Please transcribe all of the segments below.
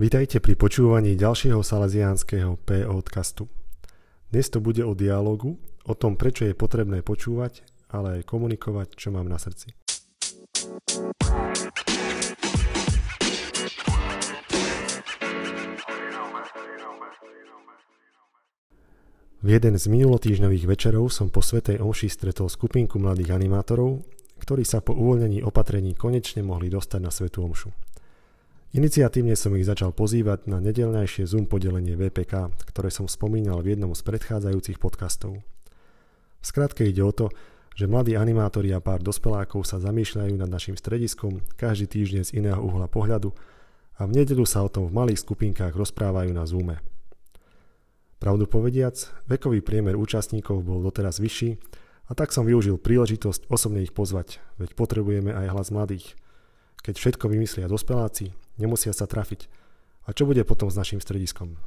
Vítajte pri počúvaní ďalšieho salesiánskeho podcastu. Dnes to bude o dialogu, o tom, prečo je potrebné počúvať, ale aj komunikovať, čo mám na srdci. V jeden z minulotýždňových večerov som po Svetej Omši stretol skupinku mladých animátorov, ktorí sa po uvoľnení opatrení konečne mohli dostať na Svetú Omšu. Iniciatívne som ich začal pozývať na nedelnejšie Zoom podelenie VPK, ktoré som spomínal v jednom z predchádzajúcich podcastov. V skratke ide o to, že mladí animátori a pár dospelákov sa zamýšľajú nad našim strediskom každý týždeň z iného uhla pohľadu a v nedelu sa o tom v malých skupinkách rozprávajú na Zoome. Pravdu povediac, vekový priemer účastníkov bol doteraz vyšší a tak som využil príležitosť osobne ich pozvať, veď potrebujeme aj hlas mladých. Keď všetko vymyslia dospeláci, Nemusia sa trafiť. A čo bude potom s našim strediskom?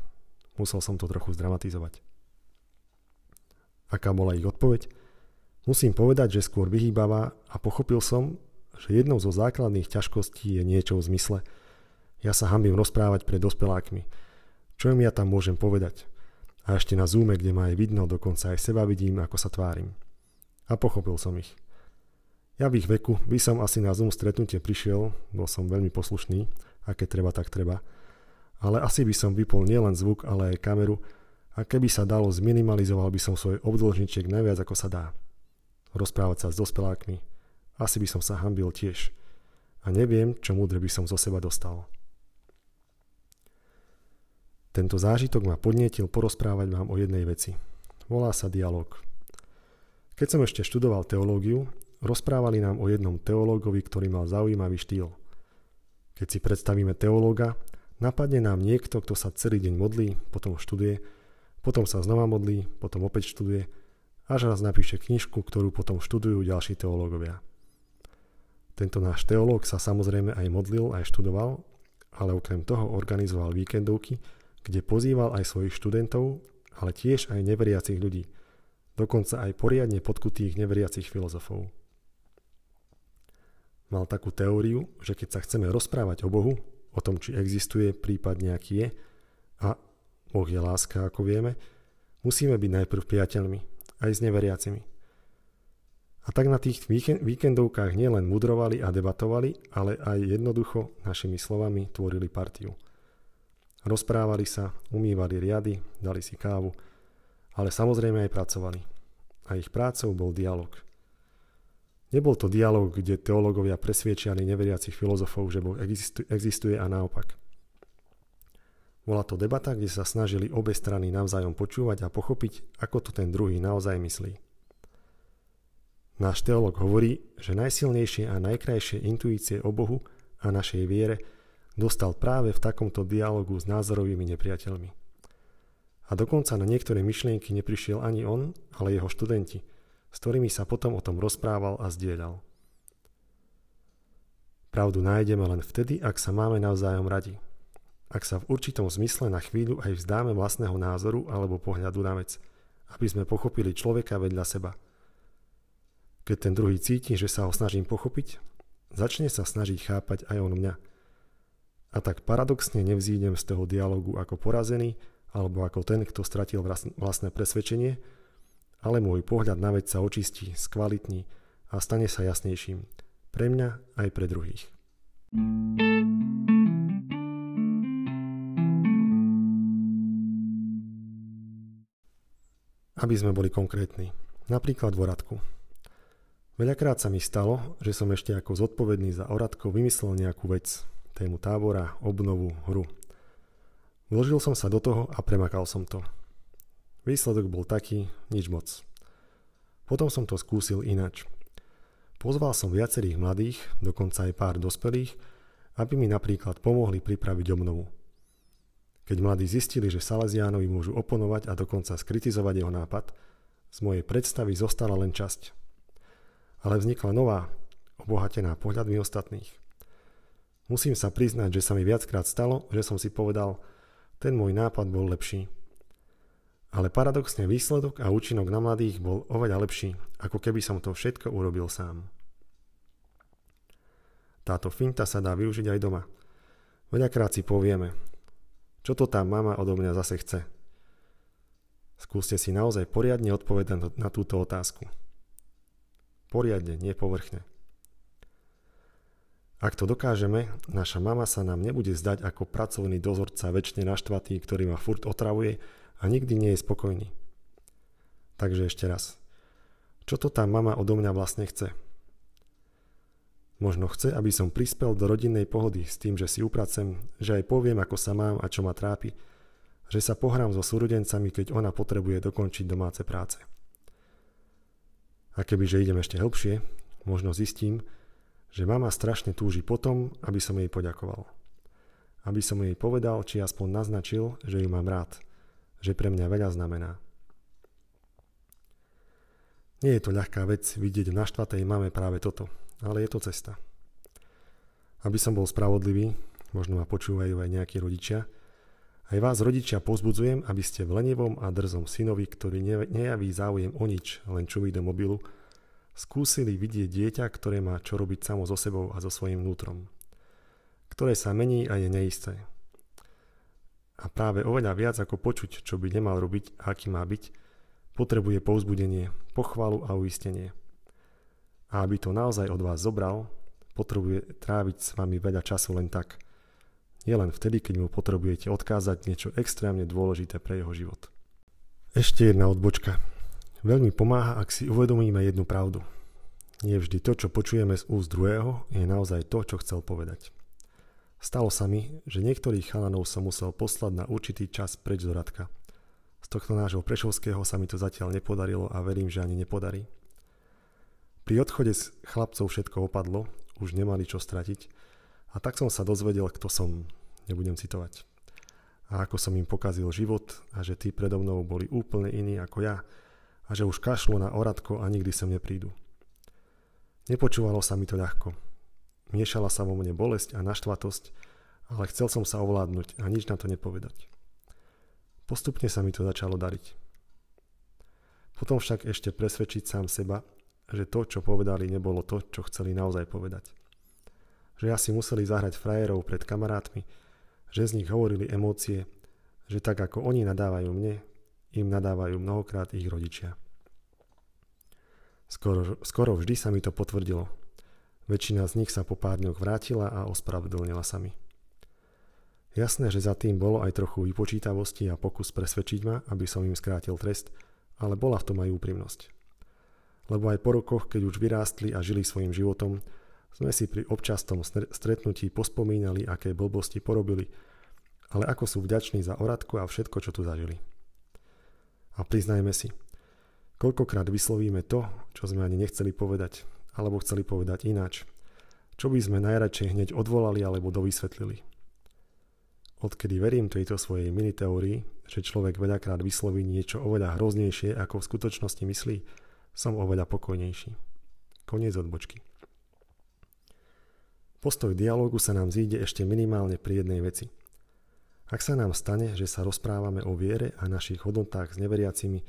Musel som to trochu zdramatizovať. Aká bola ich odpoveď? Musím povedať, že skôr vyhýbavá a pochopil som, že jednou zo základných ťažkostí je niečo v zmysle ja sa hambím rozprávať pred dospelákmi. Čo im ja tam môžem povedať? A ešte na zoome, kde ma aj vidno, dokonca aj seba vidím, ako sa tvárim. A pochopil som ich. Ja v ich veku by som asi na Zoom stretnutie prišiel, bol som veľmi poslušný, a keď treba, tak treba. Ale asi by som vypol nielen zvuk, ale aj kameru a keby sa dalo, zminimalizoval by som svoj obdĺžničiek najviac ako sa dá. Rozprávať sa s dospelákmi. Asi by som sa hambil tiež. A neviem, čo múdre by som zo seba dostal. Tento zážitok ma podnietil porozprávať vám o jednej veci. Volá sa dialog. Keď som ešte študoval teológiu, Rozprávali nám o jednom teológovi, ktorý mal zaujímavý štýl. Keď si predstavíme teológa, napadne nám niekto, kto sa celý deň modlí, potom študuje, potom sa znova modlí, potom opäť študuje, až raz napíše knižku, ktorú potom študujú ďalší teológovia. Tento náš teológ sa samozrejme aj modlil, aj študoval, ale okrem toho organizoval víkendovky, kde pozýval aj svojich študentov, ale tiež aj neveriacich ľudí, dokonca aj poriadne podkutých neveriacich filozofov mal takú teóriu, že keď sa chceme rozprávať o Bohu, o tom, či existuje, prípadne aký je, a Boh je láska, ako vieme, musíme byť najprv priateľmi, aj s neveriacimi. A tak na tých víkendovkách nielen mudrovali a debatovali, ale aj jednoducho našimi slovami tvorili partiu. Rozprávali sa, umývali riady, dali si kávu, ale samozrejme aj pracovali. A ich prácou bol dialog – Nebol to dialog, kde teológovia presviečali neveriacich filozofov, že Boh existuje a naopak. Bola to debata, kde sa snažili obe strany navzájom počúvať a pochopiť, ako to ten druhý naozaj myslí. Náš teológ hovorí, že najsilnejšie a najkrajšie intuície o Bohu a našej viere dostal práve v takomto dialogu s názorovými nepriateľmi. A dokonca na niektoré myšlienky neprišiel ani on, ale jeho študenti – s ktorými sa potom o tom rozprával a zdieľal. Pravdu nájdeme len vtedy, ak sa máme navzájom radi. Ak sa v určitom zmysle na chvíľu aj vzdáme vlastného názoru alebo pohľadu na vec, aby sme pochopili človeka vedľa seba. Keď ten druhý cíti, že sa ho snažím pochopiť, začne sa snažiť chápať aj on mňa. A tak paradoxne nevzídem z toho dialogu ako porazený alebo ako ten, kto stratil vlastné presvedčenie, ale môj pohľad na vec sa očistí, skvalitní a stane sa jasnejším. Pre mňa aj pre druhých. Aby sme boli konkrétni. Napríklad v oradku. Veľakrát sa mi stalo, že som ešte ako zodpovedný za oradko vymyslel nejakú vec, tému tábora, obnovu, hru. Vložil som sa do toho a premakal som to. Výsledok bol taký, nič moc. Potom som to skúsil inač. Pozval som viacerých mladých, dokonca aj pár dospelých, aby mi napríklad pomohli pripraviť obnovu. Keď mladí zistili, že Salesiánovi môžu oponovať a dokonca skritizovať jeho nápad, z mojej predstavy zostala len časť. Ale vznikla nová, obohatená pohľadmi ostatných. Musím sa priznať, že sa mi viackrát stalo, že som si povedal, ten môj nápad bol lepší. Ale paradoxne výsledok a účinok na mladých bol oveľa lepší, ako keby som to všetko urobil sám. Táto finta sa dá využiť aj doma. Veľakrát si povieme, čo to tá mama odo mňa zase chce. Skúste si naozaj poriadne odpovedať na túto otázku. Poriadne, nie povrchne. Ak to dokážeme, naša mama sa nám nebude zdať ako pracovný dozorca väčšine naštvatý, ktorý ma furt otravuje a nikdy nie je spokojný. Takže ešte raz. Čo to tá mama odo mňa vlastne chce? Možno chce, aby som prispel do rodinnej pohody s tým, že si upracem, že aj poviem, ako sa mám a čo ma trápi, že sa pohrám so súrodencami, keď ona potrebuje dokončiť domáce práce. A kebyže idem ešte hĺbšie, možno zistím, že mama strašne túži potom, aby som jej poďakoval. Aby som jej povedal, či aspoň naznačil, že ju mám rád, že pre mňa veľa znamená. Nie je to ľahká vec vidieť v naštvatej mame práve toto, ale je to cesta. Aby som bol spravodlivý, možno ma počúvajú aj nejakí rodičia, aj vás rodičia pozbudzujem, aby ste v lenivom a drzom synovi, ktorý nejaví záujem o nič, len čuví do mobilu, skúsili vidieť dieťa, ktoré má čo robiť samo so sebou a so svojím vnútrom, ktoré sa mení a je neisté. A práve oveľa viac ako počuť, čo by nemal robiť a aký má byť, potrebuje povzbudenie, pochvalu a uistenie. A aby to naozaj od vás zobral, potrebuje tráviť s vami veľa času len tak. Nie len vtedy, keď mu potrebujete odkázať niečo extrémne dôležité pre jeho život. Ešte jedna odbočka. Veľmi pomáha, ak si uvedomíme jednu pravdu. Nie vždy to, čo počujeme z úst druhého, je naozaj to, čo chcel povedať. Stalo sa mi, že niektorých chalanov som musel poslať na určitý čas preč do Radka. Z tohto nášho Prešovského sa mi to zatiaľ nepodarilo a verím, že ani nepodarí. Pri odchode s chlapcov všetko opadlo, už nemali čo stratiť a tak som sa dozvedel, kto som, nebudem citovať. A ako som im pokazil život a že tí predo mnou boli úplne iní ako ja, a že už kašlo na oradko a nikdy sem neprídu. Nepočúvalo sa mi to ľahko. Miešala sa vo mne bolesť a naštvatosť, ale chcel som sa ovládnuť a nič na to nepovedať. Postupne sa mi to začalo dariť. Potom však ešte presvedčiť sám seba, že to, čo povedali, nebolo to, čo chceli naozaj povedať. Že asi museli zahrať frajerov pred kamarátmi, že z nich hovorili emócie, že tak ako oni nadávajú mne, im nadávajú mnohokrát ich rodičia. Skoro, skoro vždy sa mi to potvrdilo. Väčšina z nich sa po pár dňoch vrátila a ospravedlnila sa mi. Jasné, že za tým bolo aj trochu vypočítavosti a pokus presvedčiť ma, aby som im skrátil trest, ale bola v tom aj úprimnosť. Lebo aj po rokoch, keď už vyrástli a žili svojim životom, sme si pri občastom stretnutí pospomínali, aké blbosti porobili, ale ako sú vďační za oradku a všetko, čo tu zažili. A priznajme si, koľkokrát vyslovíme to, čo sme ani nechceli povedať, alebo chceli povedať ináč, čo by sme najradšej hneď odvolali alebo dovysvetlili. Odkedy verím tejto svojej mini teórii, že človek veľakrát vysloví niečo oveľa hroznejšie, ako v skutočnosti myslí, som oveľa pokojnejší. Koniec odbočky. Postoj dialógu sa nám zíde ešte minimálne pri jednej veci – ak sa nám stane, že sa rozprávame o viere a našich hodnotách s neveriacimi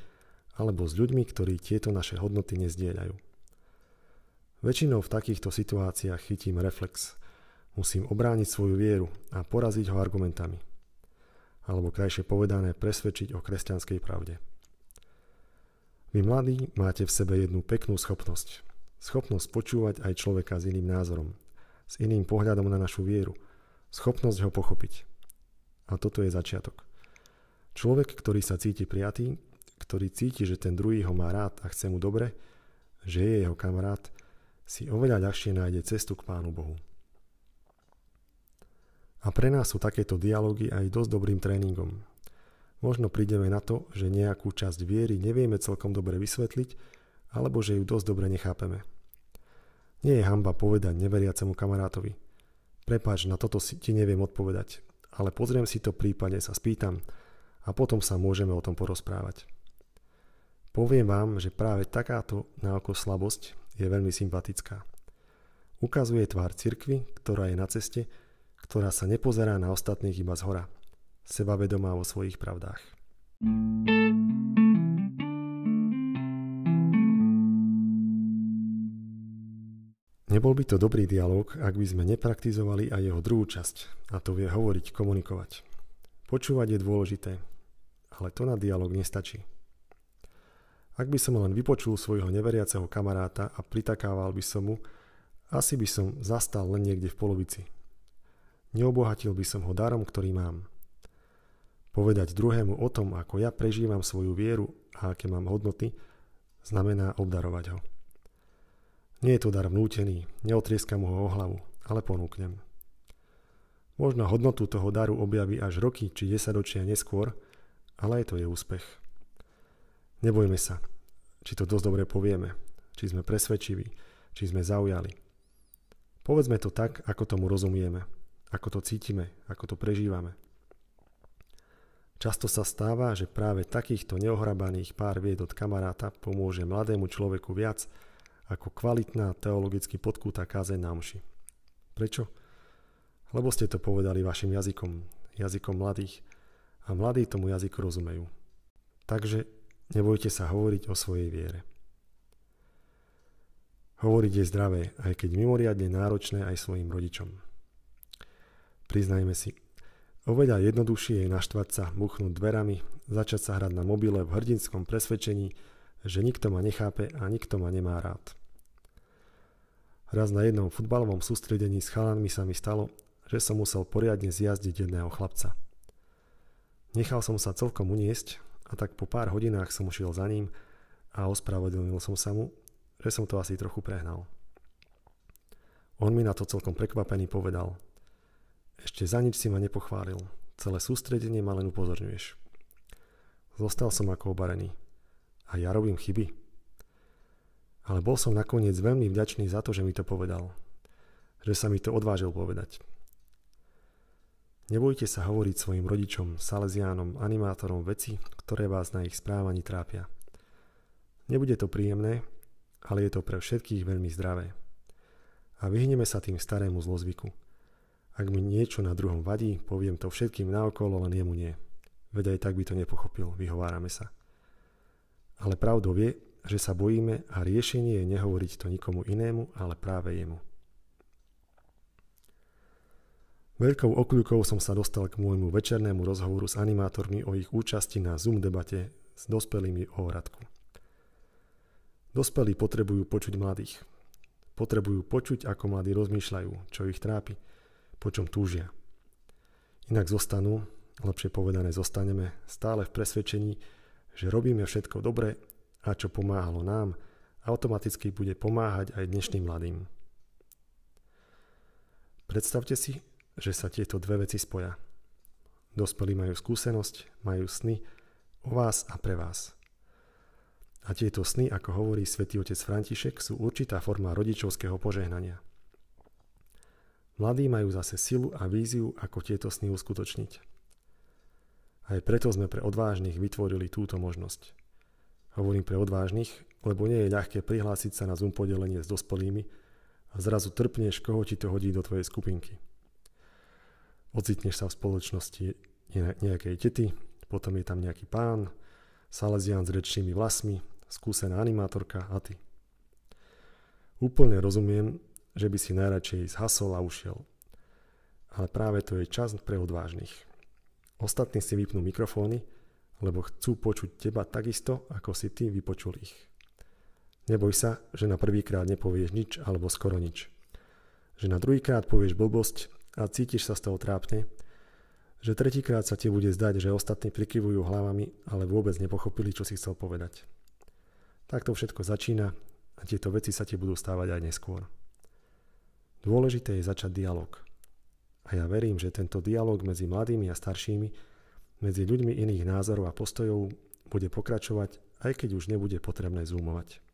alebo s ľuďmi, ktorí tieto naše hodnoty nezdieľajú. Väčšinou v takýchto situáciách chytím reflex. Musím obrániť svoju vieru a poraziť ho argumentami. Alebo krajšie povedané presvedčiť o kresťanskej pravde. Vy mladí máte v sebe jednu peknú schopnosť. Schopnosť počúvať aj človeka s iným názorom, s iným pohľadom na našu vieru, schopnosť ho pochopiť. A toto je začiatok. Človek, ktorý sa cíti prijatý, ktorý cíti, že ten druhý ho má rád a chce mu dobre, že je jeho kamarát, si oveľa ľahšie nájde cestu k Pánu Bohu. A pre nás sú takéto dialógy aj dosť dobrým tréningom. Možno prídeme na to, že nejakú časť viery nevieme celkom dobre vysvetliť, alebo že ju dosť dobre nechápeme. Nie je hamba povedať neveriacemu kamarátovi. Prepáč, na toto si ti neviem odpovedať ale pozriem si to prípadne sa spýtam a potom sa môžeme o tom porozprávať. Poviem vám, že práve takáto náoko slabosť je veľmi sympatická. Ukazuje tvár cirkvy, ktorá je na ceste, ktorá sa nepozerá na ostatných iba z hora, sebavedomá vo svojich pravdách. Nebol by to dobrý dialog, ak by sme nepraktizovali aj jeho druhú časť, a to vie hovoriť, komunikovať. Počúvať je dôležité, ale to na dialog nestačí. Ak by som len vypočul svojho neveriaceho kamaráta a pritakával by som mu, asi by som zastal len niekde v polovici. Neobohatil by som ho darom, ktorý mám. Povedať druhému o tom, ako ja prežívam svoju vieru a aké mám hodnoty, znamená obdarovať ho. Nie je to dar vnútený, neotrieskam ho o hlavu, ale ponúknem. Možno hodnotu toho daru objaví až roky či desaťročia neskôr, ale aj to je úspech. Nebojme sa, či to dosť dobre povieme, či sme presvedčiví, či sme zaujali. Povedzme to tak, ako tomu rozumieme, ako to cítime, ako to prežívame. Často sa stáva, že práve takýchto neohrabaných pár vied od kamaráta pomôže mladému človeku viac, ako kvalitná teologicky podkúta kázeň na mši. Prečo? Lebo ste to povedali vašim jazykom, jazykom mladých a mladí tomu jazyku rozumejú. Takže nebojte sa hovoriť o svojej viere. Hovoriť je zdravé, aj keď mimoriadne náročné aj svojim rodičom. Priznajme si, oveľa jednoduchšie je naštvať sa, buchnúť dverami, začať sa hrať na mobile v hrdinskom presvedčení, že nikto ma nechápe a nikto ma nemá rád. Raz na jednom futbalovom sústredení s chalanmi sa mi stalo, že som musel poriadne zjazdiť jedného chlapca. Nechal som sa celkom uniesť a tak po pár hodinách som ušiel za ním a ospravedlnil som sa mu, že som to asi trochu prehnal. On mi na to celkom prekvapený povedal. Ešte za nič si ma nepochválil. Celé sústredenie ma len upozorňuješ. Zostal som ako obarený. A ja robím chyby. Ale bol som nakoniec veľmi vďačný za to, že mi to povedal. Že sa mi to odvážil povedať. Nebojte sa hovoriť svojim rodičom, saleziánom, animátorom veci, ktoré vás na ich správaní trápia. Nebude to príjemné, ale je to pre všetkých veľmi zdravé. A vyhneme sa tým starému zlozvyku. Ak mi niečo na druhom vadí, poviem to všetkým naokolo, len jemu nie. Veď aj tak by to nepochopil, vyhovárame sa. Ale pravdou je, že sa bojíme a riešenie je nehovoriť to nikomu inému, ale práve jemu. Veľkou okľukou som sa dostal k môjmu večernému rozhovoru s animátormi o ich účasti na Zoom debate s dospelými o Hradku. Dospelí potrebujú počuť mladých. Potrebujú počuť, ako mladí rozmýšľajú, čo ich trápi, po čom túžia. Inak zostanú, lepšie povedané zostaneme, stále v presvedčení, že robíme všetko dobre a čo pomáhalo nám, automaticky bude pomáhať aj dnešným mladým. Predstavte si, že sa tieto dve veci spoja. Dospelí majú skúsenosť, majú sny o vás a pre vás. A tieto sny, ako hovorí svätý otec František, sú určitá forma rodičovského požehnania. Mladí majú zase silu a víziu, ako tieto sny uskutočniť. Aj preto sme pre odvážnych vytvorili túto možnosť. Hovorím pre odvážnych, lebo nie je ľahké prihlásiť sa na Zoom podelenie s dospelými a zrazu trpneš, koho ti to hodí do tvojej skupinky. Ocitneš sa v spoločnosti nejakej tety, potom je tam nejaký pán, Salesian s rečnými vlasmi, skúsená animátorka a ty. Úplne rozumiem, že by si najradšej zhasol a ušiel. Ale práve to je čas pre odvážnych. Ostatní si vypnú mikrofóny lebo chcú počuť teba takisto, ako si ty vypočul ich. Neboj sa, že na prvýkrát nepovieš nič alebo skoro nič. Že na druhýkrát povieš blbosť a cítiš sa z toho trápne, že tretíkrát sa ti bude zdať, že ostatní prikyvujú hlavami, ale vôbec nepochopili, čo si chcel povedať. Takto všetko začína a tieto veci sa ti budú stávať aj neskôr. Dôležité je začať dialog. A ja verím, že tento dialog medzi mladými a staršími medzi ľuďmi iných názorov a postojov bude pokračovať, aj keď už nebude potrebné zoomovať.